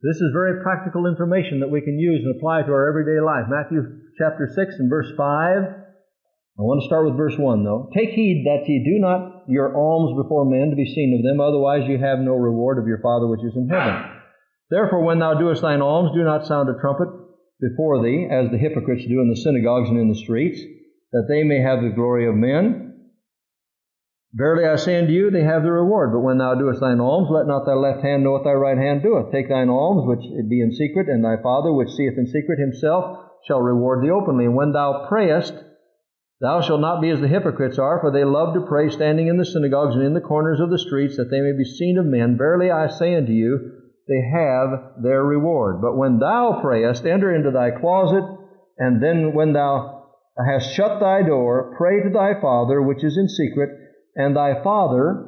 This is very practical information that we can use and apply to our everyday life. Matthew chapter 6 and verse 5. I want to start with verse 1 though. Take heed that ye do not your alms before men to be seen of them, otherwise you have no reward of your Father which is in heaven. Therefore, when thou doest thine alms, do not sound a trumpet before thee, as the hypocrites do in the synagogues and in the streets, that they may have the glory of men. Verily I say unto you, they have the reward. But when thou doest thine alms, let not thy left hand know what thy right hand doeth. Take thine alms, which it be in secret, and thy Father, which seeth in secret, himself shall reward thee openly. And when thou prayest, thou shalt not be as the hypocrites are, for they love to pray standing in the synagogues and in the corners of the streets, that they may be seen of men. Verily I say unto you, they have their reward. But when thou prayest, enter into thy closet, and then when thou hast shut thy door, pray to thy Father which is in secret, and thy Father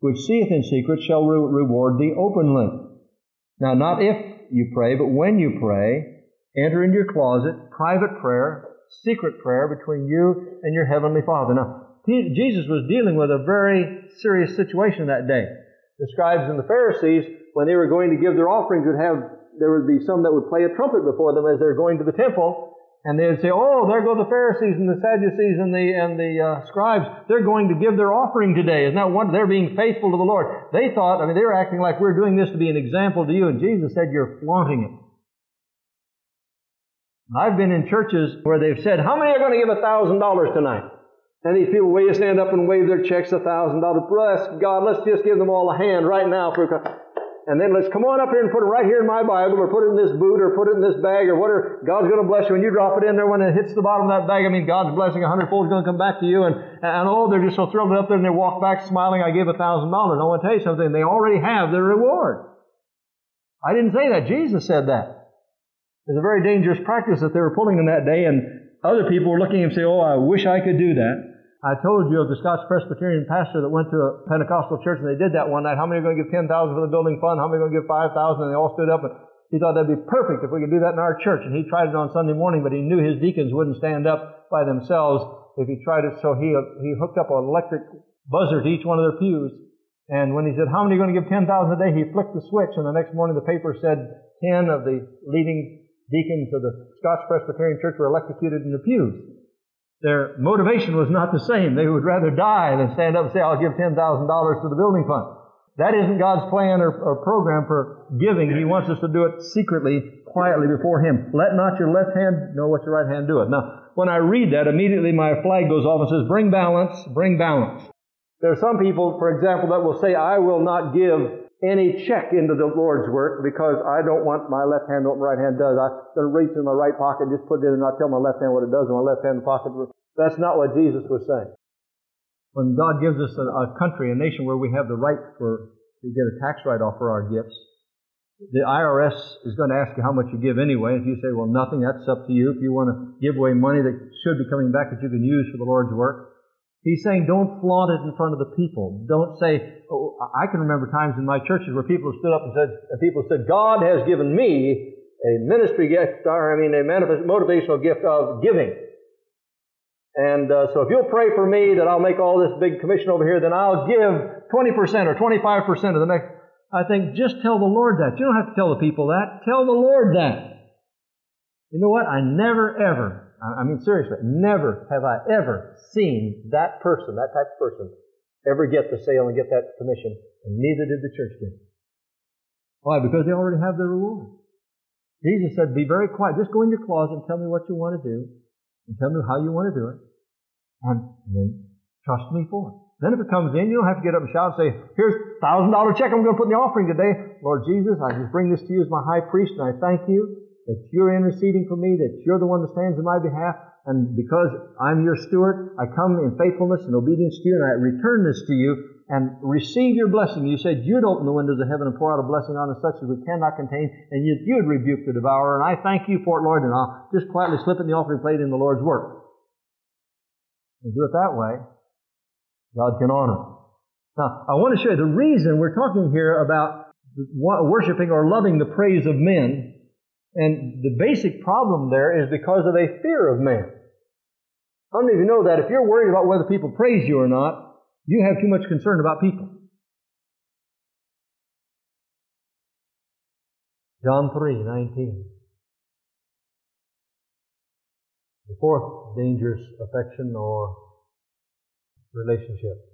which seeth in secret shall re- reward thee openly. Now, not if you pray, but when you pray, enter into your closet, private prayer, secret prayer between you and your heavenly Father. Now, Jesus was dealing with a very serious situation that day. The scribes and the Pharisees when they were going to give their offerings would have, there would be some that would play a trumpet before them as they're going to the temple. And they would say, oh, there go the Pharisees and the Sadducees and the, and the uh, scribes. They're going to give their offering today. Isn't that one? They're being faithful to the Lord. They thought, I mean, they were acting like we're doing this to be an example to you. And Jesus said, you're flaunting it. I've been in churches where they've said, how many are going to give a thousand dollars tonight? And these people will stand up and wave their checks a thousand dollars. Bless God, let's just give them all a hand right now for and then let's come on up here and put it right here in my Bible, or put it in this boot, or put it in this bag, or whatever. God's going to bless you when you drop it in there. When it hits the bottom of that bag, I mean, God's blessing a hundredfold is going to come back to you. And, and oh, they're just so thrilled up there, and they walk back smiling. I gave a thousand dollars. I want to tell you something. They already have their reward. I didn't say that. Jesus said that. It's a very dangerous practice that they were pulling in that day, and other people were looking and say, "Oh, I wish I could do that." I told you of the Scotch Presbyterian pastor that went to a Pentecostal church and they did that one night. How many are going to give 10,000 for the building fund? How many are going to give 5,000? And they all stood up and he thought that'd be perfect if we could do that in our church. And he tried it on Sunday morning, but he knew his deacons wouldn't stand up by themselves if he tried it. So he, he hooked up an electric buzzer to each one of their pews. And when he said, how many are going to give 10,000 a day? He flicked the switch and the next morning the paper said 10 of the leading deacons of the Scotch Presbyterian Church were electrocuted in the pews their motivation was not the same. They would rather die than stand up and say, I'll give $10,000 to the building fund. That isn't God's plan or, or, program for giving. He wants us to do it secretly, quietly before Him. Let not your left hand know what your right hand doeth. Now, when I read that, immediately my flag goes off and says, bring balance, bring balance. There are some people, for example, that will say, I will not give any check into the Lord's work because I don't want my left hand what my right hand does. I'm going to reach in my right pocket, and just put it in and not tell my left hand what it does in my left hand pocket. That's not what Jesus was saying. When God gives us a, a country, a nation where we have the right for to get a tax write-off for our gifts, the IRS is going to ask you how much you give anyway. If you say, well, nothing, that's up to you. If you want to give away money that should be coming back that you can use for the Lord's work, He's saying don't flaunt it in front of the people. Don't say, oh, I can remember times in my churches where people stood up and said, and people said, God has given me a ministry gift, or I mean a motivational gift of giving. And uh, so if you'll pray for me that I'll make all this big commission over here, then I'll give 20% or 25% of the next. I think just tell the Lord that. You don't have to tell the people that. Tell the Lord that. You know what? I never ever I mean, seriously, never have I ever seen that person, that type of person, ever get the sale and get that commission, and neither did the church get Why? Because they already have their reward. Jesus said, be very quiet. Just go in your closet and tell me what you want to do, and tell me how you want to do it, and then trust me for it. Then if it comes in, you don't have to get up and shout and say, here's a thousand dollar check I'm going to put in the offering today. Lord Jesus, I just bring this to you as my high priest, and I thank you that you're interceding for me, that you're the one that stands in my behalf, and because I'm your steward, I come in faithfulness and obedience to you, and I return this to you and receive your blessing. You said you'd open the windows of heaven and pour out a blessing on us such as we cannot contain, and you, you'd rebuke the devourer, and I thank you for it, Lord, and I'll just quietly slip in the offering plate in the Lord's work. And do it that way, God can honor. Now, I want to show you the reason we're talking here about worshiping or loving the praise of men and the basic problem there is because of a fear of man. How many of you know that if you're worried about whether people praise you or not, you have too much concern about people? John 3, 19. The fourth dangerous affection or relationship.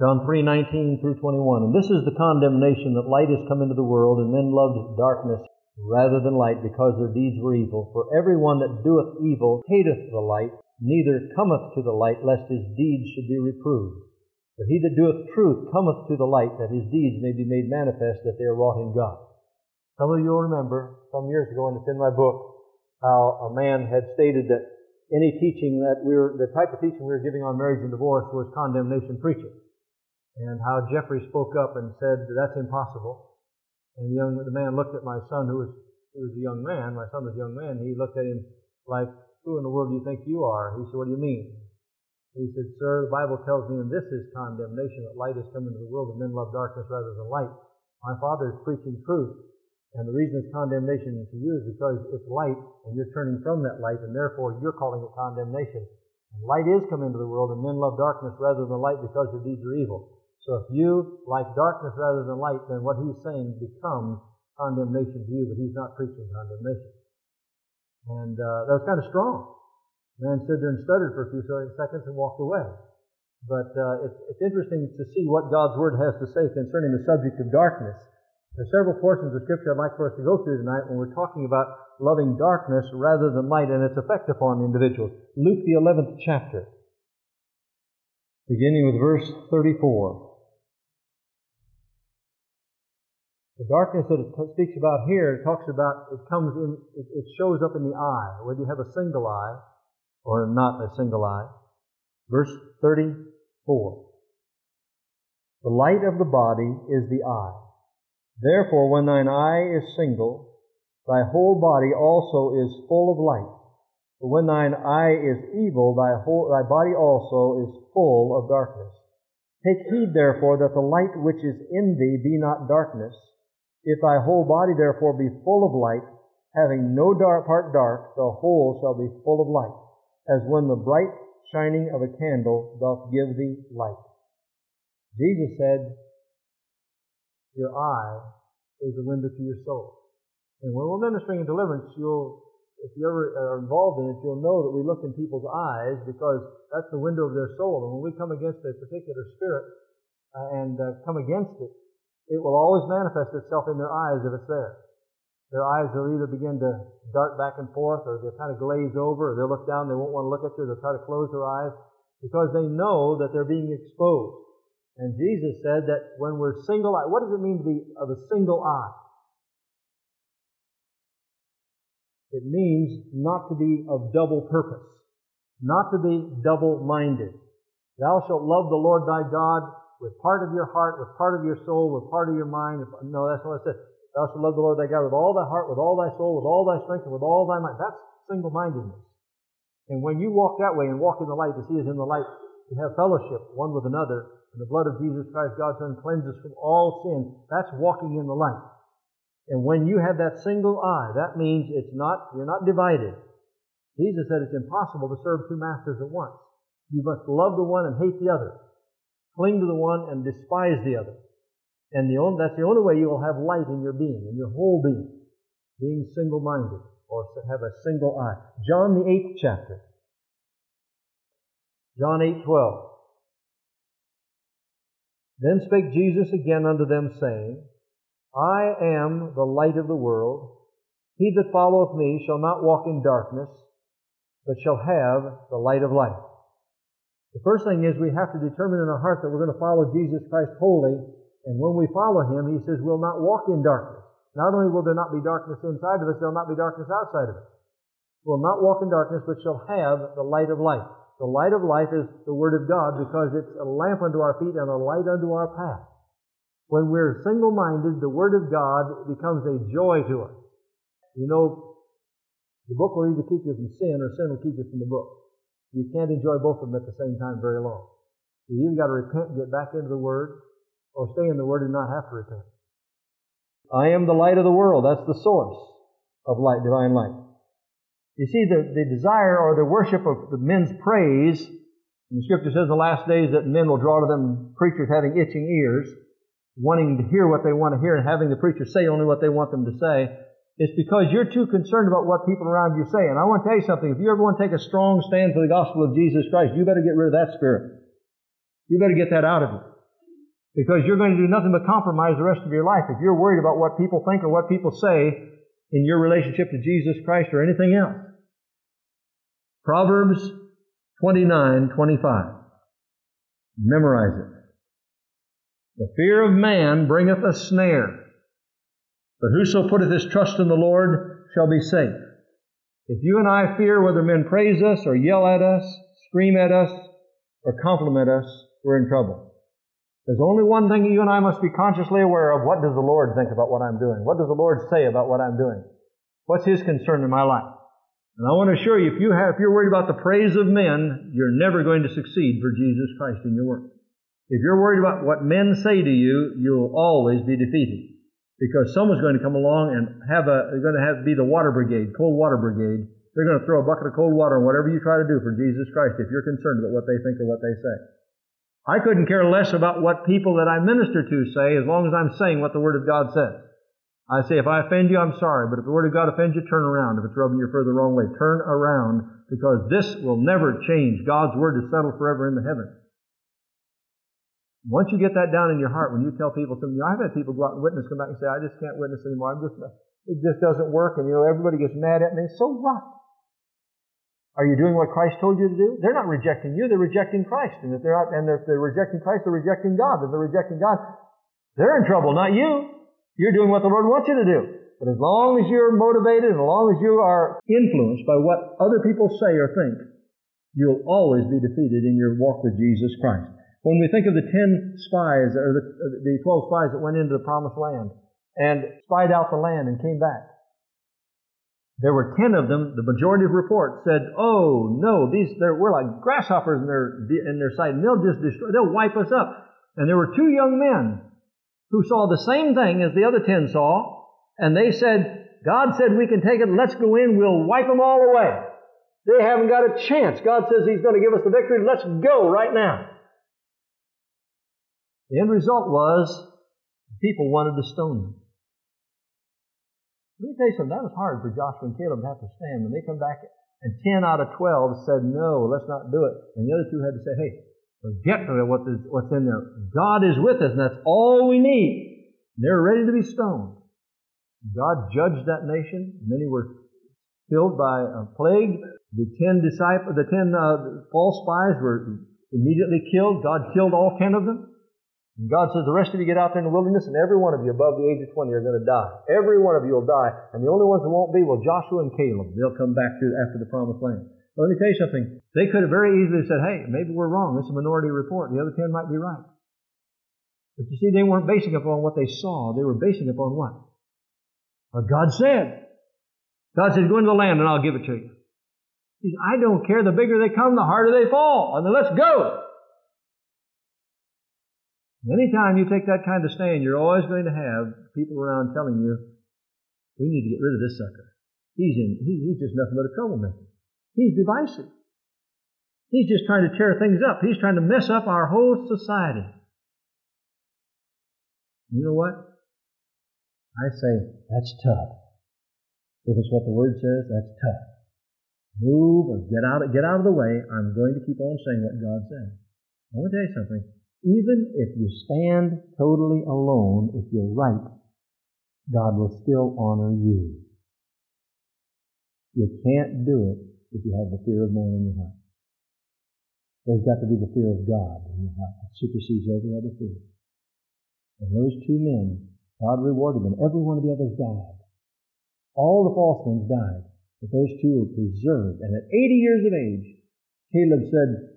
John 3:19 through 21. And this is the condemnation that light has come into the world, and men loved darkness rather than light because their deeds were evil. For every one that doeth evil hateth the light, neither cometh to the light, lest his deeds should be reproved. But he that doeth truth cometh to the light, that his deeds may be made manifest that they are wrought in God. Some of you will remember, some years ago, and it's in my book, how a man had stated that any teaching that we were, the type of teaching we were giving on marriage and divorce was condemnation preaching. And how Jeffrey spoke up and said, that's impossible. And the young, the man looked at my son who was, who was a young man, my son was a young man, he looked at him like, who in the world do you think you are? He said, what do you mean? He said, Sir, the Bible tells me, and this is condemnation, that light has come into the world and men love darkness rather than light. My Father is preaching truth. And the reason it's condemnation to you is because it's light and you're turning from that light and therefore you're calling it condemnation. And light is come into the world and men love darkness rather than light because their deeds are evil. So if you like darkness rather than light, then what he's saying becomes condemnation to you, but he's not preaching condemnation. And uh, that was kind of strong. The man stood there and stuttered for a few seconds and walked away. But uh, it's, it's interesting to see what God's Word has to say concerning the subject of darkness. There are several portions of Scripture I'd like for us to go through tonight when we're talking about loving darkness rather than light and its effect upon individuals. Luke, the 11th chapter, beginning with verse 34. The darkness that it speaks about here talks about, it comes in, it shows up in the eye, whether you have a single eye or not a single eye. Verse 34. The light of the body is the eye. Therefore, when thine eye is single, thy whole body also is full of light. But when thine eye is evil, thy, whole, thy body also is full of darkness. Take heed, therefore, that the light which is in thee be not darkness. If thy whole body, therefore, be full of light, having no dark part dark, the whole shall be full of light as when the bright shining of a candle doth give thee light. Jesus said, Your eye is the window to your soul. And when we're ministering in deliverance, you'll, if you ever are involved in it, you'll know that we look in people's eyes because that's the window of their soul. And when we come against a particular spirit uh, and uh, come against it, it will always manifest itself in their eyes if it's there. Their eyes will either begin to dart back and forth, or they'll kind of glaze over, or they'll look down, they won't want to look at you, they'll try to close their eyes, because they know that they're being exposed. And Jesus said that when we're single eyed, what does it mean to be of a single eye? It means not to be of double purpose, not to be double minded. Thou shalt love the Lord thy God with part of your heart, with part of your soul, with part of your mind. No, that's not what it says. Thou shalt love the Lord thy God with all thy heart, with all thy soul, with all thy strength, and with all thy mind. That's single-mindedness. And when you walk that way and walk in the light, as He is in the light, you have fellowship one with another, and the blood of Jesus Christ, God's Son, cleanses from all sin, that's walking in the light. And when you have that single eye, that means it's not, you're not divided. Jesus said it's impossible to serve two masters at once. You must love the one and hate the other. Cling to the one and despise the other. And the only, that's the only way you will have light in your being, in your whole being, being single-minded, or have a single eye. John the eighth chapter. John eight twelve. Then spake Jesus again unto them, saying, I am the light of the world. He that followeth me shall not walk in darkness, but shall have the light of life. The first thing is we have to determine in our heart that we're going to follow Jesus Christ wholly and when we follow him, he says we'll not walk in darkness. Not only will there not be darkness inside of us, there'll not be darkness outside of us. We'll not walk in darkness, but shall have the light of life. The light of life is the Word of God because it's a lamp unto our feet and a light unto our path. When we're single-minded, the Word of God becomes a joy to us. You know, the book will either keep you from sin or sin will keep you from the book. You can't enjoy both of them at the same time very long. You either got to repent and get back into the Word, or stay in the Word and not have to repent. I am the light of the world. That's the source of light, divine light. You see, the, the desire or the worship of the men's praise, the scripture says the last days that men will draw to them preachers having itching ears. wanting to hear what they want to hear and having the preacher say only what they want them to say. It's because you're too concerned about what people around you say. And I want to tell you something. If you ever want to take a strong stand for the gospel of Jesus Christ, you better get rid of that spirit. You better get that out of you. Because you're going to do nothing but compromise the rest of your life if you're worried about what people think or what people say in your relationship to Jesus Christ or anything else. Proverbs 29, 25. Memorize it. The fear of man bringeth a snare, but whoso putteth his trust in the Lord shall be safe. If you and I fear whether men praise us or yell at us, scream at us, or compliment us, we're in trouble. There's only one thing you and I must be consciously aware of. What does the Lord think about what I'm doing? What does the Lord say about what I'm doing? What's His concern in my life? And I want to assure you, if you have, if you're worried about the praise of men, you're never going to succeed for Jesus Christ in your work. If you're worried about what men say to you, you'll always be defeated. Because someone's going to come along and have a, going to have, be the water brigade, cold water brigade. They're going to throw a bucket of cold water on whatever you try to do for Jesus Christ if you're concerned about what they think or what they say. I couldn't care less about what people that I minister to say as long as I'm saying what the Word of God says. I say, if I offend you, I'm sorry, but if the Word of God offends you, turn around. If it's rubbing you further the wrong way, turn around because this will never change. God's Word is settled forever in the heavens. Once you get that down in your heart, when you tell people something, I've had people go out and witness, come back and say, I just can't witness anymore. I'm just, it just doesn't work. And you know, everybody gets mad at me. So what? Are you doing what Christ told you to do? They're not rejecting you, they're rejecting Christ. And if they're not, and if they're rejecting Christ, they're rejecting God. If they're rejecting God, they're in trouble, not you. You're doing what the Lord wants you to do. But as long as you're motivated, as long as you are influenced by what other people say or think, you'll always be defeated in your walk with Jesus Christ. When we think of the ten spies, or the, uh, the twelve spies that went into the promised land and spied out the land and came back, there were ten of them. The majority of reports said, "Oh no, these we're like grasshoppers in their in their sight, and they'll just destroy. They'll wipe us up." And there were two young men who saw the same thing as the other ten saw, and they said, "God said we can take it. Let's go in. We'll wipe them all away." They haven't got a chance. God says He's going to give us the victory. Let's go right now. The end result was people wanted to stone them. Let me tell you something, that was hard for Joshua and Caleb to have to stand. When they come back and 10 out of 12 said, no, let's not do it. And the other two had to say, hey, forget what's in there. God is with us, and that's all we need. And they're ready to be stoned. God judged that nation. Many were killed by a plague. The ten disciples, the ten uh, false spies were immediately killed. God killed all ten of them. And God says, the rest of you get out there in the wilderness, and every one of you above the age of 20 are going to die. Every one of you will die. And the only ones that won't be, well, Joshua and Caleb. They'll come back to after the promised land. Let me tell you something. They could have very easily said, hey, maybe we're wrong. Is a minority report. The other 10 might be right. But you see, they weren't basing upon what they saw. They were basing upon what? What God said. God said, go into the land and I'll give it to you. He said, I don't care. The bigger they come, the harder they fall. And then let's go. Anytime you take that kind of stand, you're always going to have people around telling you, we need to get rid of this sucker. He's in, he, he's just nothing but a troublemaker. He's divisive. He's just trying to tear things up. He's trying to mess up our whole society. You know what? I say, that's tough. If it's what the Word says, that's tough. Move or get out, get out of the way. I'm going to keep on saying what God says. I want to tell you something. Even if you stand totally alone, if you're right, God will still honor you. You can't do it if you have the fear of man in your heart. There's got to be the fear of God in your heart that supersedes every other fear. And those two men, God rewarded them. Every one of the others died. All the false ones died. But those two were preserved. And at 80 years of age, Caleb said,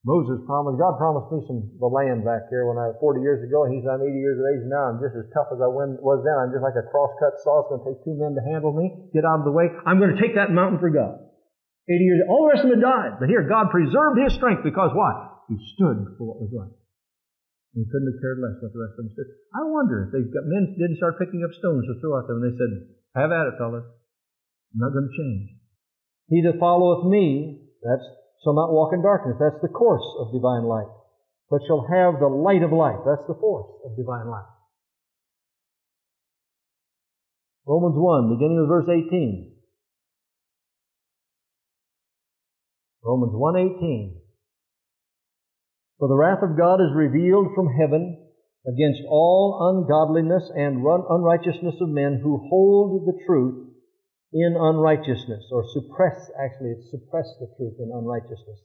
Moses promised, God promised me some the land back here when I was 40 years ago, and he's I'm 80 years of age now. I'm just as tough as I was then. I'm just like a cross-cut saw. It's going to take two men to handle me. Get out of the way. I'm going to take that mountain for God. 80 years. All the rest of them died, but here God preserved his strength because why? He stood for what was right. He couldn't have cared less what the rest of them stood. I wonder if they got, men didn't start picking up stones to throw at them, and they said, "Have at it, fellas. I'm not going to change. He that followeth me, that's shall not walk in darkness. That's the course of divine light. but shall have the light of life. That's the force of divine life. Romans 1, beginning with verse 18. Romans 1:18 For the wrath of God is revealed from heaven against all ungodliness and unrighteousness of men who hold the truth in unrighteousness, or suppress, actually, it's suppress the truth in unrighteousness.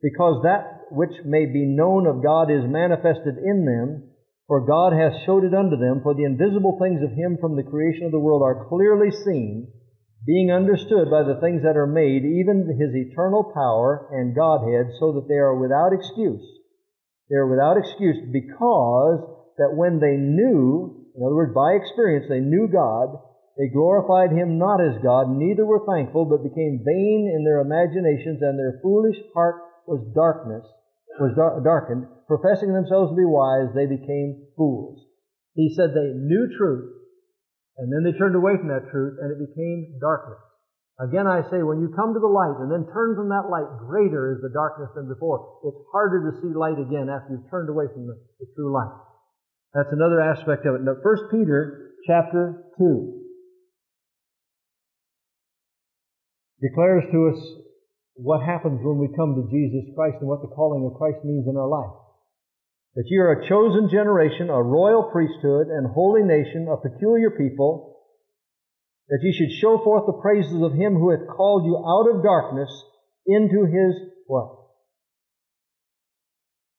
Because that which may be known of God is manifested in them, for God hath showed it unto them, for the invisible things of Him from the creation of the world are clearly seen, being understood by the things that are made, even His eternal power and Godhead, so that they are without excuse. They are without excuse because that when they knew, in other words, by experience, they knew God, they glorified him not as God, neither were thankful, but became vain in their imaginations, and their foolish heart was darkness, was dar- darkened. Professing themselves to be wise, they became fools. He said they knew truth, and then they turned away from that truth, and it became darkness. Again, I say, when you come to the light and then turn from that light, greater is the darkness than before. It's harder to see light again after you've turned away from the, the true light. That's another aspect of it. Now, 1 Peter chapter 2. Declares to us what happens when we come to Jesus Christ and what the calling of Christ means in our life. That you are a chosen generation, a royal priesthood, and holy nation, a peculiar people, that you should show forth the praises of Him who hath called you out of darkness into His what?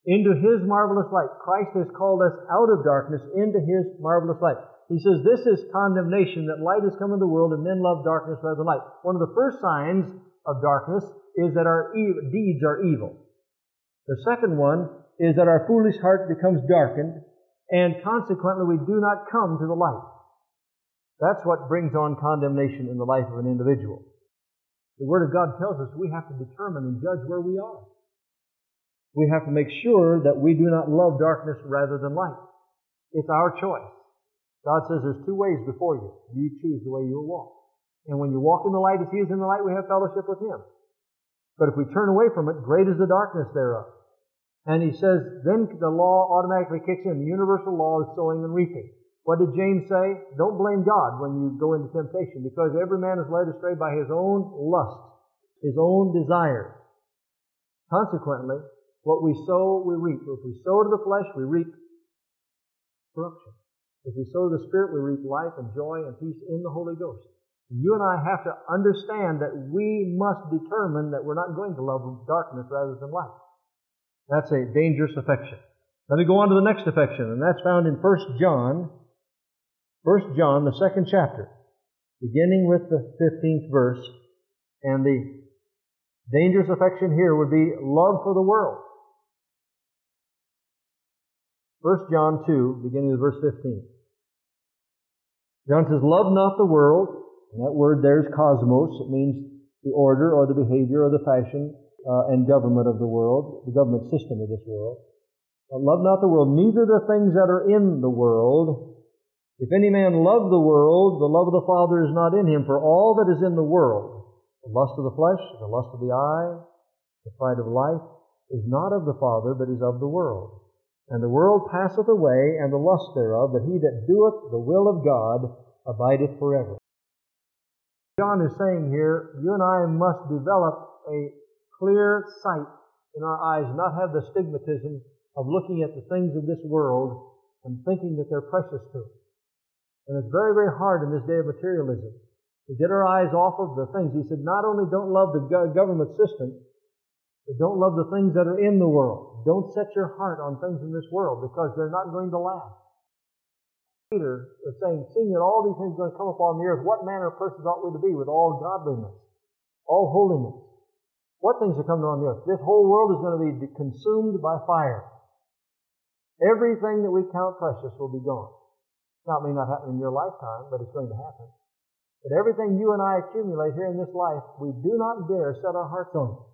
Into His marvelous light. Christ has called us out of darkness into His marvelous light. He says this is condemnation that light has come into the world and men love darkness rather than light. One of the first signs of darkness is that our e- deeds are evil. The second one is that our foolish heart becomes darkened and consequently we do not come to the light. That's what brings on condemnation in the life of an individual. The Word of God tells us we have to determine and judge where we are. We have to make sure that we do not love darkness rather than light. It's our choice. God says there's two ways before you. You choose the way you will walk. And when you walk in the light as He is in the light, we have fellowship with Him. But if we turn away from it, great is the darkness thereof. And He says, then the law automatically kicks in. The universal law is sowing and reaping. What did James say? Don't blame God when you go into temptation because every man is led astray by his own lust, his own desires. Consequently, what we sow, we reap. If we sow to the flesh, we reap corruption. If we sow the Spirit, we reap life and joy and peace in the Holy Ghost. You and I have to understand that we must determine that we're not going to love darkness rather than light. That's a dangerous affection. Let me go on to the next affection, and that's found in 1 John, 1 John, the second chapter, beginning with the 15th verse. And the dangerous affection here would be love for the world. 1 John 2, beginning with verse 15. John says, Love not the world. And that word there is cosmos. It means the order or the behavior or the fashion uh, and government of the world, the government system of this world. But love not the world, neither the things that are in the world. If any man love the world, the love of the Father is not in him. For all that is in the world, the lust of the flesh, the lust of the eye, the pride of life, is not of the Father, but is of the world. And the world passeth away, and the lust thereof, but he that doeth the will of God abideth forever. John is saying here, you and I must develop a clear sight in our eyes, not have the stigmatism of looking at the things of this world and thinking that they're precious to us. And it's very, very hard in this day of materialism to get our eyes off of the things. He said, not only don't love the government system, but don't love the things that are in the world. Don't set your heart on things in this world because they're not going to last. Peter is saying, seeing that all these things are going to come upon the earth, what manner of persons ought we to be with all godliness, all holiness? What things are coming on the earth? This whole world is going to be consumed by fire. Everything that we count precious will be gone. Now, it may not happen in your lifetime, but it's going to happen. But everything you and I accumulate here in this life, we do not dare set our hearts on.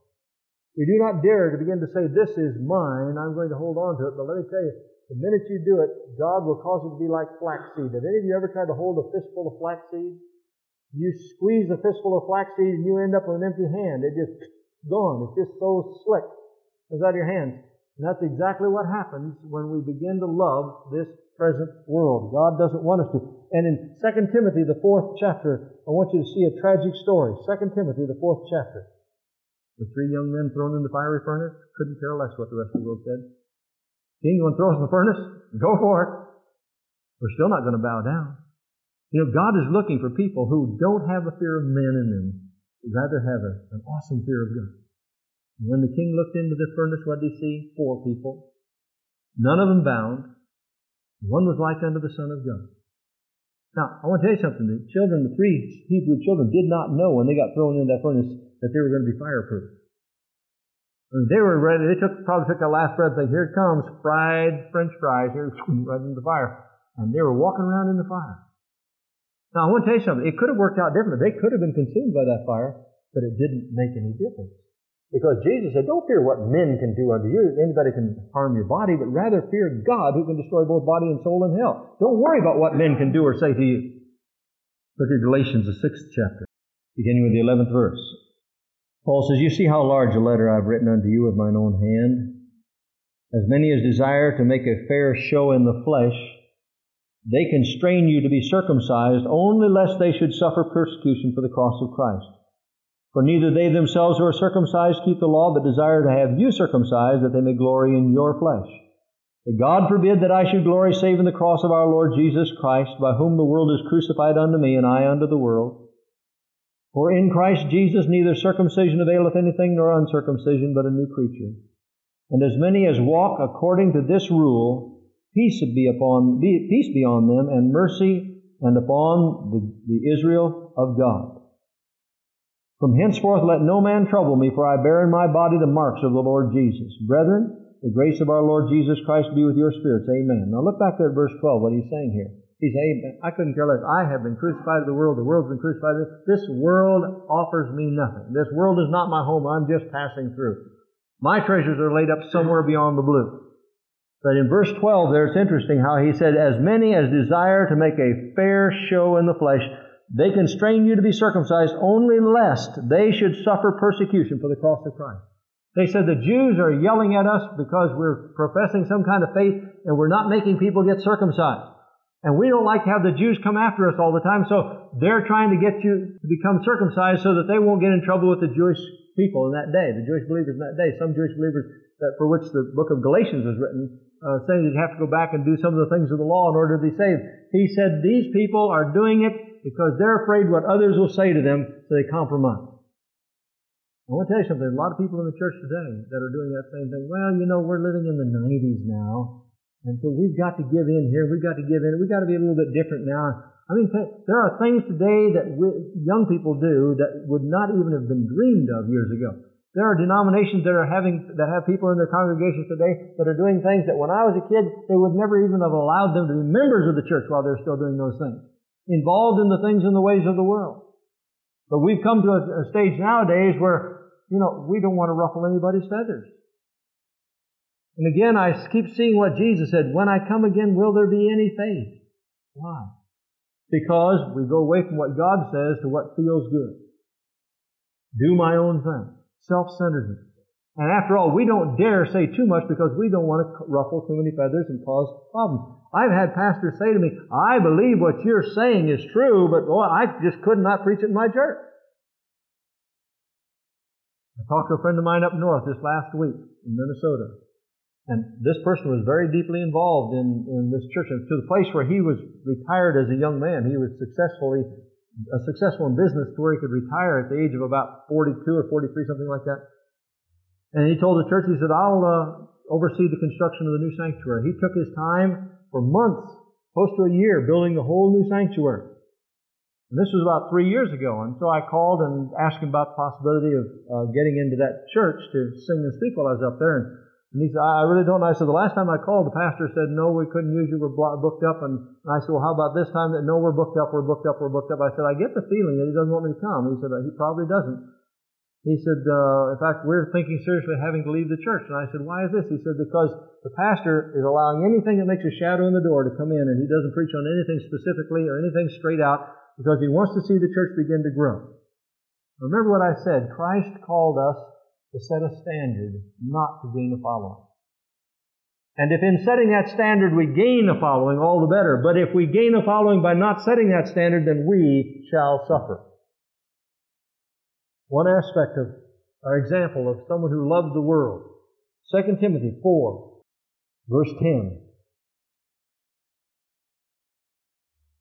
We do not dare to begin to say, this is mine, I'm going to hold on to it. But let me tell you, the minute you do it, God will cause it to be like flaxseed. Have any of you ever tried to hold a fistful of flaxseed? You squeeze a fistful of flaxseed and you end up with an empty hand. It just gone. It's just so slick. It's out of your hands. And that's exactly what happens when we begin to love this present world. God doesn't want us to. And in 2 Timothy, the fourth chapter, I want you to see a tragic story. 2 Timothy, the fourth chapter. The three young men thrown in the fiery furnace couldn't care less what the rest of the world said. King, you want to throw us in the furnace? Go for it. We're still not going to bow down. You know, God is looking for people who don't have a fear of men in them, rather have a, an awesome fear of God. And When the king looked into the furnace, what did he see? Four people. None of them bound. One was like unto the Son of God. Now, I want to tell you something. The children, the three Hebrew children, did not know when they got thrown into that furnace that they were going to be fireproof. They were ready. They took probably took that last breath. They here it comes, fried French fries here, right into the fire, and they were walking around in the fire. Now, I want to tell you something. It could have worked out differently. They could have been consumed by that fire, but it didn't make any difference. Because Jesus said, don't fear what men can do unto you. Anybody can harm your body, but rather fear God who can destroy both body and soul in hell. Don't worry about what men can do or say to you. Look at Galatians, the sixth chapter, beginning with the eleventh verse. Paul says, You see how large a letter I've written unto you with mine own hand. As many as desire to make a fair show in the flesh, they constrain you to be circumcised only lest they should suffer persecution for the cross of Christ. For neither they themselves who are circumcised keep the law, but desire to have you circumcised, that they may glory in your flesh. But God forbid that I should glory save in the cross of our Lord Jesus Christ, by whom the world is crucified unto me, and I unto the world. For in Christ Jesus neither circumcision availeth anything, nor uncircumcision, but a new creature. And as many as walk according to this rule, peace be upon peace be on them, and mercy, and upon the, the Israel of God. From henceforth let no man trouble me, for I bear in my body the marks of the Lord Jesus. Brethren, the grace of our Lord Jesus Christ be with your spirits. Amen. Now look back there at verse 12, what he's saying here. He's saying, I couldn't care less. I have been crucified to the world. The world's been crucified to me. This world offers me nothing. This world is not my home. I'm just passing through. My treasures are laid up somewhere beyond the blue. But in verse 12 there, it's interesting how he said, As many as desire to make a fair show in the flesh, they constrain you to be circumcised only lest they should suffer persecution for the cross of Christ. They said the Jews are yelling at us because we're professing some kind of faith and we're not making people get circumcised. And we don't like to have the Jews come after us all the time, so they're trying to get you to become circumcised so that they won't get in trouble with the Jewish people in that day, the Jewish believers in that day. Some Jewish believers that for which the book of Galatians was written, uh, saying that you have to go back and do some of the things of the law in order to be saved. He said these people are doing it because they're afraid what others will say to them, so they compromise. I want to tell you something. A lot of people in the church today that are doing that same thing. Well, you know, we're living in the 90s now, and so we've got to give in here. We've got to give in. We've got to be a little bit different now. I mean, there are things today that we, young people do that would not even have been dreamed of years ago. There are denominations that are having, that have people in their congregations today that are doing things that when I was a kid, they would never even have allowed them to be members of the church while they're still doing those things involved in the things and the ways of the world. But we've come to a, a stage nowadays where, you know, we don't want to ruffle anybody's feathers. And again, I keep seeing what Jesus said, when I come again, will there be any faith? Why? Because we go away from what God says to what feels good. Do my own thing. Self-centeredness. And after all, we don't dare say too much because we don't want to ruffle too many feathers and cause problems. I've had pastors say to me, I believe what you're saying is true, but boy, I just could not preach it in my church. I talked to a friend of mine up north this last week in Minnesota. And this person was very deeply involved in, in this church, and to the place where he was retired as a young man. He was successfully uh, successful in business to where he could retire at the age of about 42 or 43, something like that. And he told the church, he said, I'll uh, oversee the construction of the new sanctuary. He took his time for months, close to a year, building the whole new sanctuary. And this was about three years ago, and so I called and asked him about the possibility of uh, getting into that church to sing and speak while I was up there. And, and he said, I really don't know. I said, the last time I called, the pastor said, no, we couldn't use you, we're booked up. And, I said, well, how about this time? That no, we're booked up, we're booked up, we're booked up. I said, I get the feeling that he doesn't want me to come. He said, he probably doesn't. He said, uh, in fact, we're thinking seriously of having to leave the church. And I said, why is this? He said, because the pastor is allowing anything that makes a shadow in the door to come in, and he doesn't preach on anything specifically or anything straight out because he wants to see the church begin to grow. Remember what I said. Christ called us to set a standard, not to gain a following. And if in setting that standard we gain a following, all the better. But if we gain a following by not setting that standard, then we shall suffer. One aspect of our example of someone who loved the world. 2 Timothy 4, verse 10.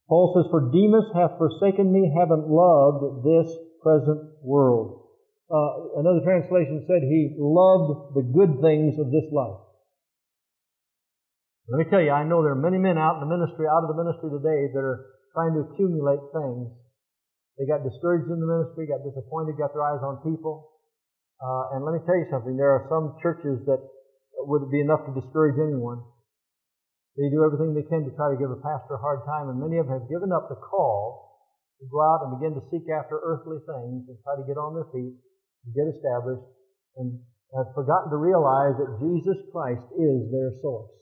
Paul says, For Demas hath forsaken me, having loved this present world. Uh, another translation said he loved the good things of this life. Let me tell you, I know there are many men out in the ministry, out of the ministry today, that are trying to accumulate things. They got discouraged in the ministry, got disappointed, got their eyes on people. Uh, and let me tell you something, there are some churches that would be enough to discourage anyone. They do everything they can to try to give a pastor a hard time, and many of them have given up the call to go out and begin to seek after earthly things and try to get on their feet get established and have forgotten to realize that Jesus Christ is their source.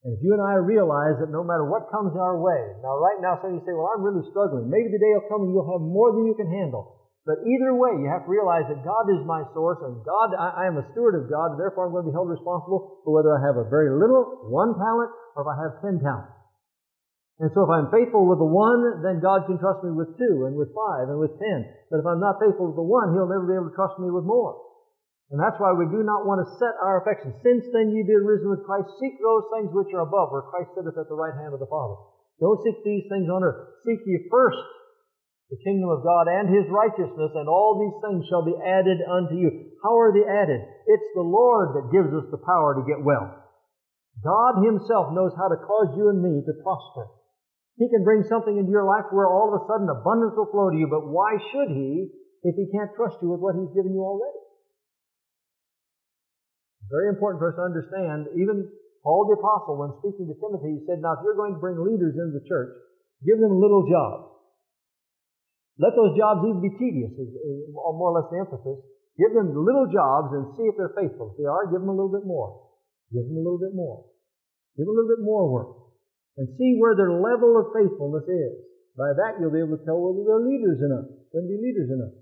And if you and I realize that no matter what comes our way, now right now some of you say, well, I'm really struggling. Maybe the day will come and you'll have more than you can handle. But either way, you have to realize that God is my source and God, I, I am a steward of God, and therefore I'm going to be held responsible for whether I have a very little, one talent, or if I have ten talents. And so if I'm faithful with the one, then God can trust me with two, and with five, and with ten. But if I'm not faithful with the one, He'll never be able to trust me with more. And that's why we do not want to set our affections. Since then ye be risen with Christ, seek those things which are above, where Christ sitteth at the right hand of the Father. Don't seek these things on earth. Seek ye first the kingdom of God and His righteousness, and all these things shall be added unto you. How are they added? It's the Lord that gives us the power to get well. God Himself knows how to cause you and me to prosper. He can bring something into your life where all of a sudden abundance will flow to you, but why should He if He can't trust you with what He's given you already? Very important for us to understand. Even Paul the Apostle, when speaking to Timothy, he said, Now, if you're going to bring leaders into the church, give them little jobs. Let those jobs even be tedious, is, more or less the emphasis. Give them little jobs and see if they're faithful. If they are, give them a little bit more. Give them a little bit more. Give them a little bit more work. And see where their level of faithfulness is. By that, you'll be able to tell whether they're leaders enough. Going to be leaders enough.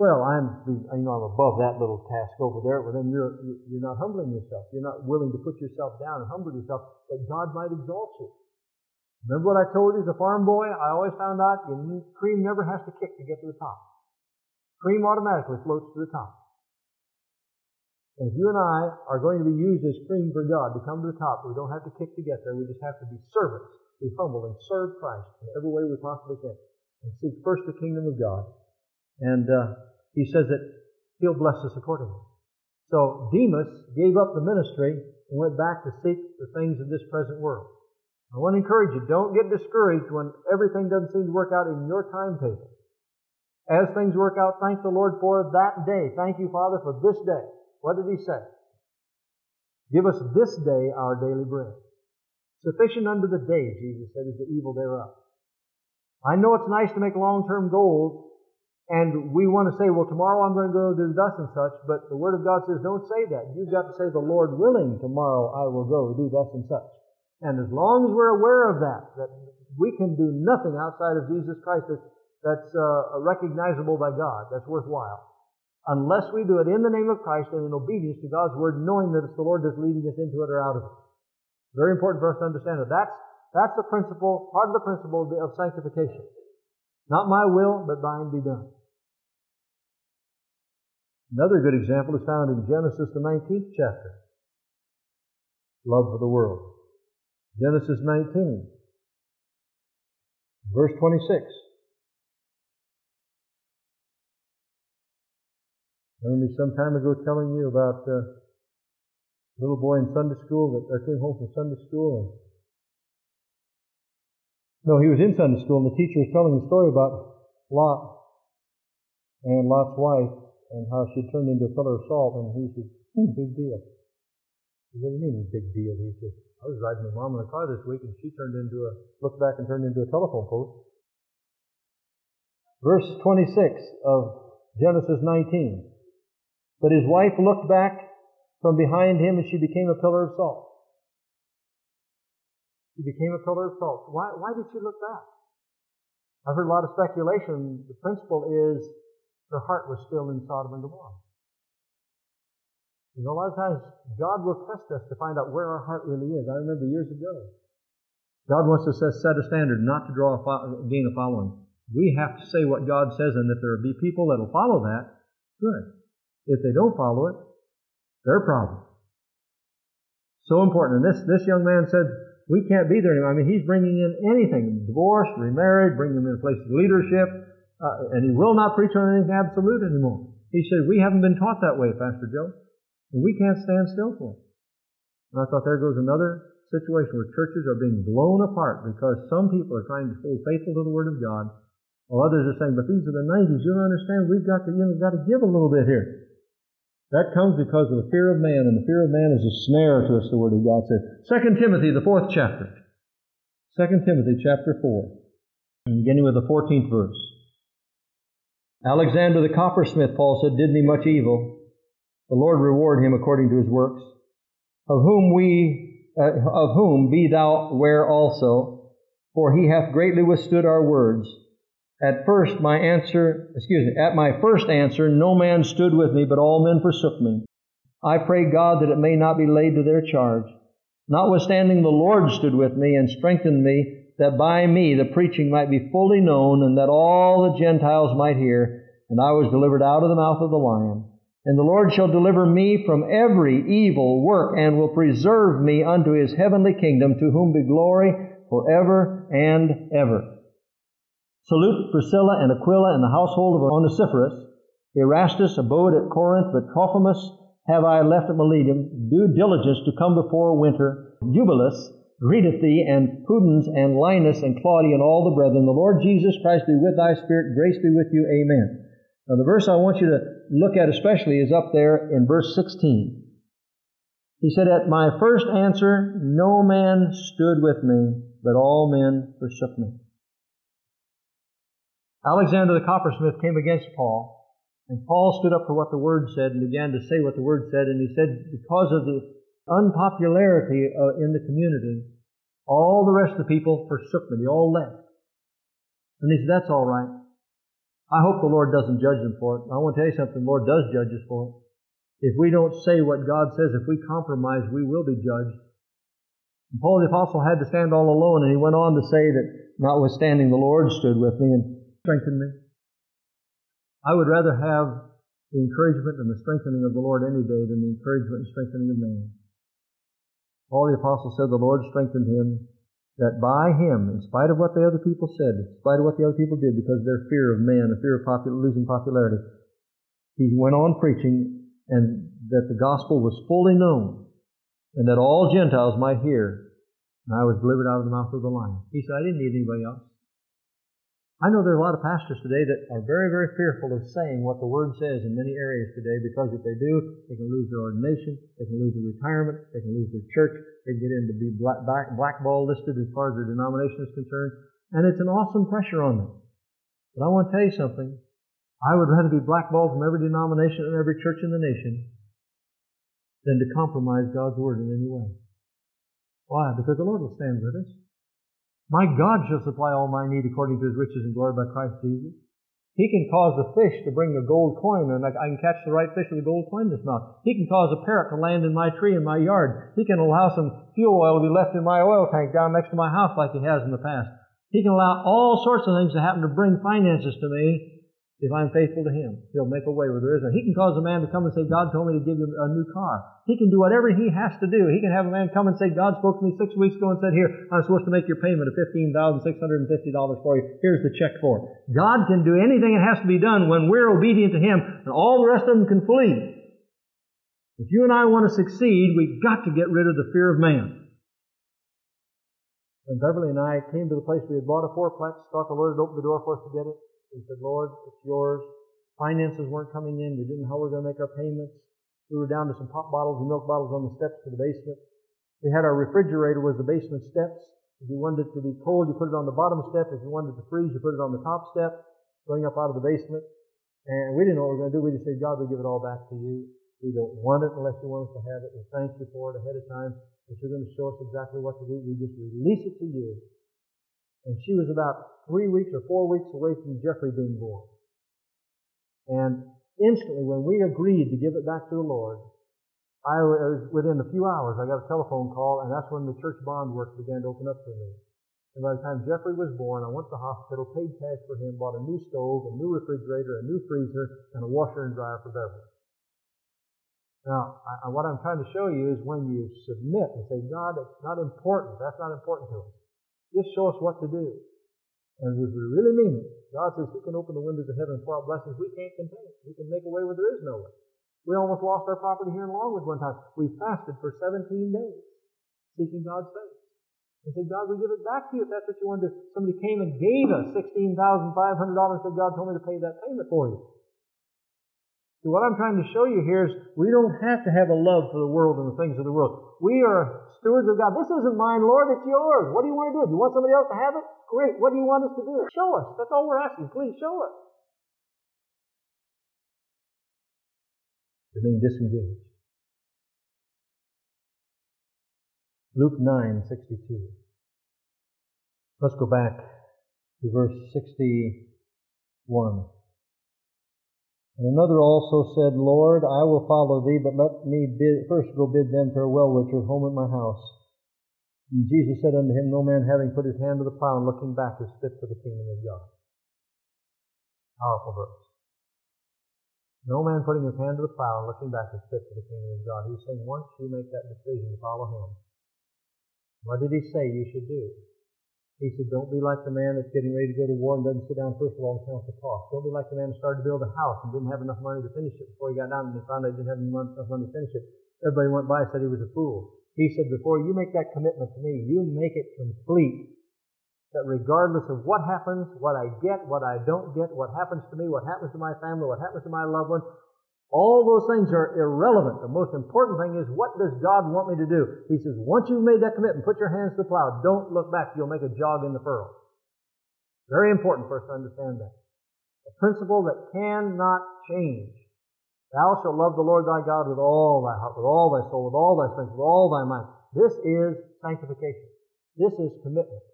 Well, I'm, you know, I'm above that little task over there. Well, then you're, you're not humbling yourself. You're not willing to put yourself down and humble yourself that God might exalt you. Remember what I told you as a farm boy? I always found out you, cream never has to kick to get to the top. Cream automatically floats to the top. If you and I are going to be used as cream for God to come to the top, we don't have to kick to get there. We just have to be servants, be humble, and serve Christ in every way we possibly can. And seek first the kingdom of God and uh, he says that he'll bless us accordingly. So Demas gave up the ministry and went back to seek the things of this present world. I want to encourage you, don't get discouraged when everything doesn't seem to work out in your timetable. As things work out, thank the Lord for that day. Thank you, Father, for this day. What did he say? Give us this day our daily bread. Sufficient unto the day, Jesus said, is the evil thereof. I know it's nice to make long-term goals, and we want to say, well, tomorrow I'm going to go do thus and such, but the Word of God says, don't say that. You've got to say, the Lord willing, tomorrow I will go do thus and such. And as long as we're aware of that, that we can do nothing outside of Jesus Christ that's, uh, recognizable by God, that's worthwhile, unless we do it in the name of Christ and in obedience to God's Word, knowing that it's the Lord that's leading us into it or out of it. Very important for us to understand that. That's, that's the principle, part of the principle of sanctification. Not my will, but thine be done. Another good example is found in Genesis, the 19th chapter. Love for the world. Genesis 19, verse 26. I remember some time ago telling you about uh, a little boy in Sunday school that I came home from Sunday school and no, he was in Sunday school, and the teacher was telling the story about Lot and Lot's wife and how she turned into a pillar of salt, and he said, hmm, big deal. He Said, what do you mean, big deal? He said, I was riding with mom in the car this week, and she turned into a, looked back and turned into a telephone post. Verse 26 of Genesis 19. But his wife looked back from behind him, and she became a pillar of salt. She became a pillar of salt. Why, why did she look back? I've heard a lot of speculation. The principle is her heart was still in Sodom and Gomorrah. You know, a lot of times God will test us to find out where our heart really is. I remember years ago. God wants us to set a standard not to draw a gain a following. We have to say what God says, and if there be people that'll follow that, good. If they don't follow it, their problem. So important. And this, this young man said, we can't be there anymore. I mean, he's bringing in anything, divorce, remarried, bringing him in place of leadership, uh, and he will not preach on anything absolute anymore. He said, we haven't been taught that way, Pastor Joe. And we can't stand still for it. And I thought there goes another situation where churches are being blown apart because some people are trying to hold faithful to the Word of God, while others are saying, but these are the 90s. You don't understand. We've got to, you know, got to give a little bit here. That comes because of the fear of man, and the fear of man is a snare to us, the Word of God says. 2 Timothy, the fourth chapter. 2 Timothy chapter 4, beginning with the 14th verse. Alexander the coppersmith, Paul said, did me much evil. The Lord reward him according to his works, of whom we, uh, of whom be thou aware also, for he hath greatly withstood our words. At first my answer, excuse me, at my first answer no man stood with me, but all men forsook me. I pray God that it may not be laid to their charge. Notwithstanding the Lord stood with me and strengthened me, that by me the preaching might be fully known, and that all the Gentiles might hear, and I was delivered out of the mouth of the lion. And the Lord shall deliver me from every evil work and will preserve me unto his heavenly kingdom, to whom be glory forever and ever. Salute Priscilla and Aquila and the household of Onesiphorus. Erastus abode at Corinth, but Trophimus have I left at Miletum. Do diligence to come before winter. Eubulus greeteth thee, and Pudens and Linus and Claudia and all the brethren. The Lord Jesus Christ be with thy spirit. Grace be with you. Amen. Now the verse I want you to look at especially is up there in verse 16. He said, At my first answer, no man stood with me, but all men forsook me. Alexander the coppersmith came against Paul, and Paul stood up for what the Word said and began to say what the Word said, and he said, because of the unpopularity uh, in the community, all the rest of the people forsook me. They all left. And he said, that's all right. I hope the Lord doesn't judge them for it. I want to tell you something. The Lord does judge us for it. If we don't say what God says, if we compromise, we will be judged. And Paul the Apostle had to stand all alone, and he went on to say that notwithstanding the Lord stood with me and strengthened me. I would rather have the encouragement and the strengthening of the Lord any day than the encouragement and strengthening of man. Paul the Apostle said the Lord strengthened him that by him, in spite of what the other people said, in spite of what the other people did, because of their fear of man, the fear of popular, losing popularity, he went on preaching and that the gospel was fully known and that all Gentiles might hear. And I was delivered out of the mouth of the lion. He said, I didn't need anybody else. I know there are a lot of pastors today that are very, very fearful of saying what the Word says in many areas today because if they do, they can lose their ordination, they can lose their retirement, they can lose their church, they can get into be black, black, blackball listed as far as their denomination is concerned, and it's an awesome pressure on them. But I want to tell you something. I would rather be blackballed from every denomination and every church in the nation than to compromise God's Word in any way. Why? Because the Lord will stand with us. My God shall supply all my need according to his riches and glory by Christ Jesus. He can cause a fish to bring a gold coin, and I can catch the right fish with a gold coin in his mouth. He can cause a parrot to land in my tree in my yard. He can allow some fuel oil to be left in my oil tank down next to my house like he has in the past. He can allow all sorts of things to happen to bring finances to me if I'm faithful to Him. He'll make a way where there isn't. He can cause a man to come and say, God told me to give you a new car. He can do whatever he has to do. He can have a man come and say, God spoke to me six weeks ago and said, here, I'm supposed to make your payment of $15,650 for you. Here's the check for it. God can do anything that has to be done when we're obedient to Him, and all the rest of them can flee. If you and I want to succeed, we've got to get rid of the fear of man. When Beverly and I came to the place we had bought a fourplex, thought the Lord had opened the door for us to get it. We said, Lord, it's yours. Finances weren't coming in. We didn't know how we were going to make our payments. We were down to some pop bottles and milk bottles on the steps to the basement. We had our refrigerator was the basement steps. If you wanted it to be cold, you put it on the bottom step. If you wanted it to freeze, you put it on the top step, going up out of the basement. And we didn't know what we were going to do. We just said, God, we give it all back to you. We don't want it unless you want us to have it. We thank you for it ahead of time. If you're going to show us exactly what to do, we just release it to you. And she was about three weeks or four weeks away from Jeffrey being born. And instantly, when we agreed to give it back to the Lord, I was within a few hours, I got a telephone call, and that's when the church bond work began to open up for me. And by the time Jeffrey was born, I went to the hospital, paid cash for him, bought a new stove, a new refrigerator, a new freezer, and a washer and dryer for Beverly. Now, I, what I'm trying to show you is when you submit and say, God, it's not important. That's not important to us. Just show us what to do. And if we really mean it, God says He can open the windows of heaven pour out blessings we can't contain. He can make a way where there is no way. We almost lost our property here in Longwood one time. We fasted for 17 days, seeking God's face. And said, God, we give it back to you if that's what you want to do. Somebody came and gave us $16,500 and said, God told me to pay that payment for you. So what I'm trying to show you here is we don't have to have a love for the world and the things of the world. We are stewards of God. This isn't mine, Lord, it's yours. What do you want to do? Do you want somebody else to have it? Great. What do you want us to do? Show us. That's all we're asking. Please show us. Remain disengaged. Luke 9, 62. Let's go back to verse 61. And another also said, Lord, I will follow thee, but let me bid, first go bid them farewell which are home at my house. And Jesus said unto him, No man having put his hand to the plow and looking back is fit for the kingdom of God. Powerful verse. No man putting his hand to the plow and looking back is fit for the kingdom of God. He's saying once you make that decision to follow him, what did he say you should do? He said, don't be like the man that's getting ready to go to war and doesn't sit down first of all and count the cost. Don't be like the man who started to build a house and didn't have enough money to finish it before he got down and he found out he didn't have enough money to finish it. Everybody went by and said he was a fool. He said, before you make that commitment to me, you make it complete. That regardless of what happens, what I get, what I don't get, what happens to me, what happens to my family, what happens to my loved ones, all those things are irrelevant. The most important thing is what does God want me to do? He says, once you've made that commitment, put your hands to the plow. Don't look back. You'll make a jog in the furrow. Very important for us to understand that. A principle that cannot change. Thou shalt love the Lord thy God with all thy heart, with all thy soul, with all thy strength, with all thy mind. This is sanctification. This is commitment.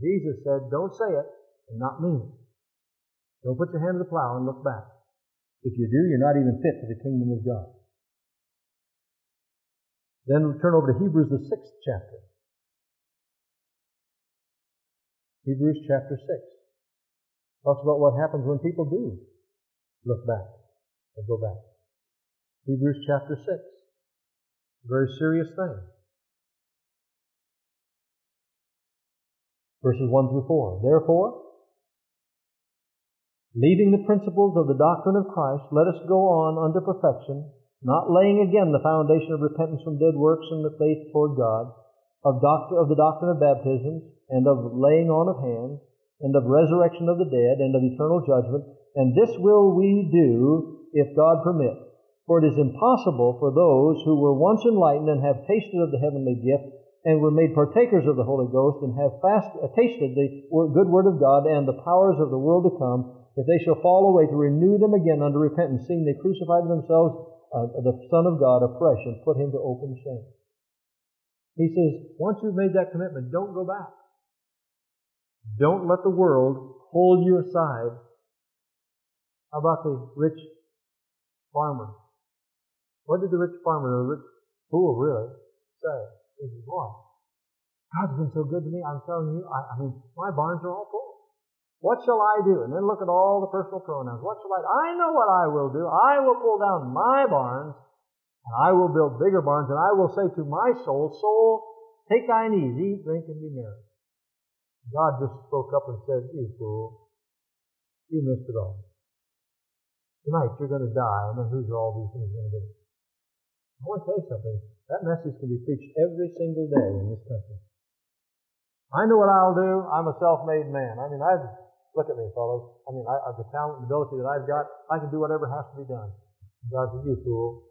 Jesus said, don't say it and not mean it. Don't put your hand to the plow and look back. If you do, you're not even fit for the kingdom of God. Then we'll turn over to Hebrews, the sixth chapter. Hebrews chapter 6 talks about what happens when people do look back and go back. Hebrews chapter 6. Very serious thing. Verses 1 through 4. Therefore, Leaving the principles of the doctrine of Christ, let us go on unto perfection, not laying again the foundation of repentance from dead works and the faith toward God, of, of the doctrine of baptisms, and of laying on of hands, and of resurrection of the dead, and of eternal judgment. And this will we do if God permit. For it is impossible for those who were once enlightened and have tasted of the heavenly gift, and were made partakers of the Holy Ghost, and have fast, uh, tasted the good word of God and the powers of the world to come, if they shall fall away, to renew them again unto repentance, seeing they crucified themselves uh, the Son of God afresh and put him to open shame. He says, once you've made that commitment, don't go back. Don't let the world hold you aside. How about the rich farmer? What did the rich farmer, the rich fool really, say? He says, boy, God's been so good to me. I'm telling you, I, I mean, my barns are all full. What shall I do? And then look at all the personal pronouns. What shall I do? I know what I will do. I will pull down my barns, and I will build bigger barns, and I will say to my soul, Soul, take thine ease, eat, drink, and be merry. God just spoke up and said, You fool. You missed it all. Tonight you're going to die, and then who's all these things going to be? I want to tell you something. That message can be preached every single day in this country. I know what I'll do. I'm a self-made man. I mean, I've Look at me, fellows. I mean, I, have the talent and ability that I've got, I can do whatever has to be done. God said, you fool.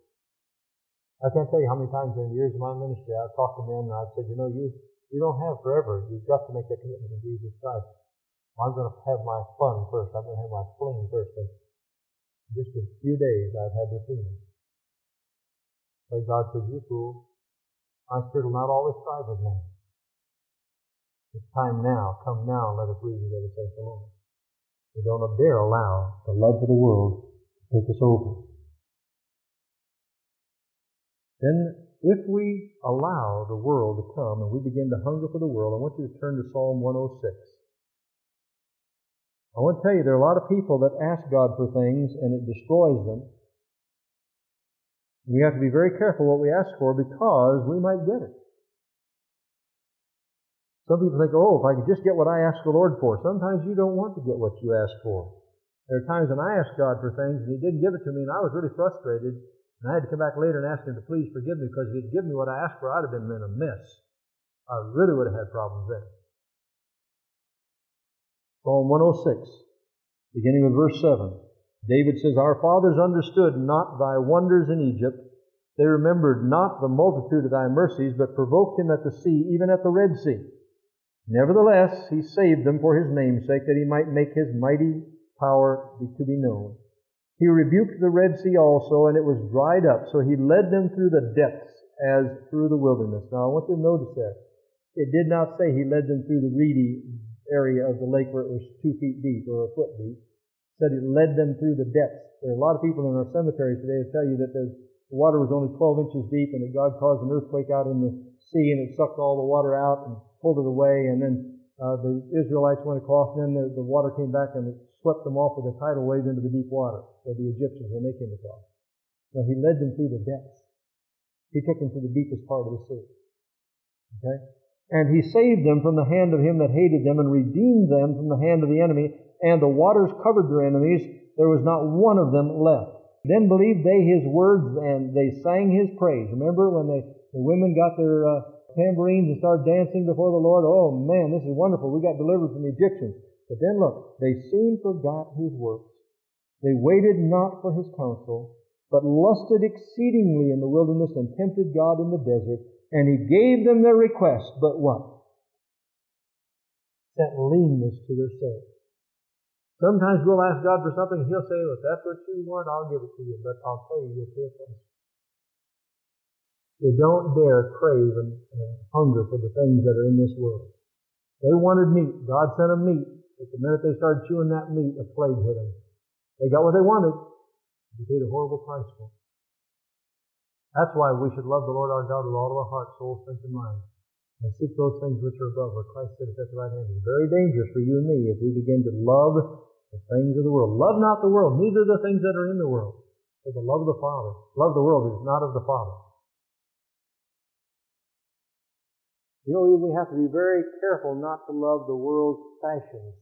I can't tell you how many times in the years of my ministry I've talked to men and I've said, you know, you, you don't have forever. You've got to make that commitment to Jesus Christ. I'm going to have my fun first. I'm going to have my fling first. And just a few days I've had this feeling. But God said, you fool. My spirit will not always strive with man. It's time now. Come now, let us read together, saith the Lord. We don't dare allow the love of the world to take us over. then if we allow the world to come and we begin to hunger for the world, I want you to turn to Psalm 106. I want to tell you, there are a lot of people that ask God for things and it destroys them. We have to be very careful what we ask for because we might get it. Some people think, oh, if I could just get what I ask the Lord for. Sometimes you don't want to get what you ask for. There are times when I asked God for things and He didn't give it to me and I was really frustrated and I had to come back later and ask Him to please forgive me because if He'd given me what I asked for, I'd have been in a mess. I really would have had problems then. Psalm 106, beginning with verse 7. David says, Our fathers understood not thy wonders in Egypt. They remembered not the multitude of thy mercies, but provoked him at the sea, even at the Red Sea. Nevertheless, he saved them for his name's sake, that he might make his mighty power to be known. He rebuked the Red Sea also, and it was dried up. So he led them through the depths as through the wilderness. Now I want you to notice there. It did not say he led them through the reedy area of the lake where it was two feet deep or a foot deep It said it led them through the depths. There are a lot of people in our cemeteries today that tell you that the water was only 12 inches deep and that God caused an earthquake out in the sea and it sucked all the water out and pulled it away and then uh, the Israelites went across and then the, the water came back and it swept them off with a tidal wave into the deep water where the Egyptians when they came across. No, he led them through the depths. He took them to the deepest part of the sea. Okay? And he saved them from the hand of him that hated them and redeemed them from the hand of the enemy and the waters covered their enemies. There was not one of them left. Then believed they his words, and they sang his praise. Remember when they, the women got their uh, tambourines and started dancing before the Lord? Oh man, this is wonderful. We got delivered from the Egyptians. But then look, they soon forgot his works. They waited not for his counsel, but lusted exceedingly in the wilderness and tempted God in the desert. And he gave them their request, but what? Sent leanness to their soul. Sometimes we'll ask God for something, and He'll say, well, if that's what you want, I'll give it to you, but I'll tell you, you'll pay a price. You don't dare crave and, and hunger for the things that are in this world. They wanted meat. God sent them meat. But the minute they started chewing that meat, a plague hit them. They got what they wanted. They paid a horrible price for it. That's why we should love the Lord our God with all of our heart, soul, strength, and mind and seek those things which are above, where Christ sitteth at the right hand. It's very dangerous for you and me if we begin to love the things of the world. Love not the world, neither the things that are in the world. For the love of the Father. Love the world is not of the Father. You know, we have to be very careful not to love the world's fashions.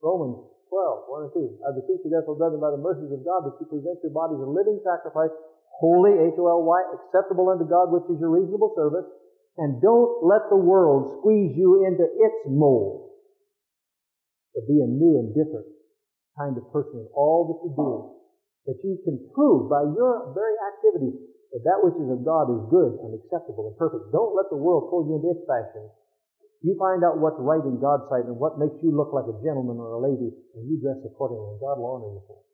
Romans 12, 1 and 2. I beseech you therefore, brethren, by the mercies of God, that you present your bodies a living sacrifice, holy, H-O-L-Y, acceptable unto God, which is your reasonable service. And don't let the world squeeze you into its mold. But be a new and different kind of person in all that you do. That you can prove by your very activities that that which is of God is good and acceptable and perfect. Don't let the world pull you into its fashion. You find out what's right in God's sight and what makes you look like a gentleman or a lady, and you dress accordingly, and God will honor you for it.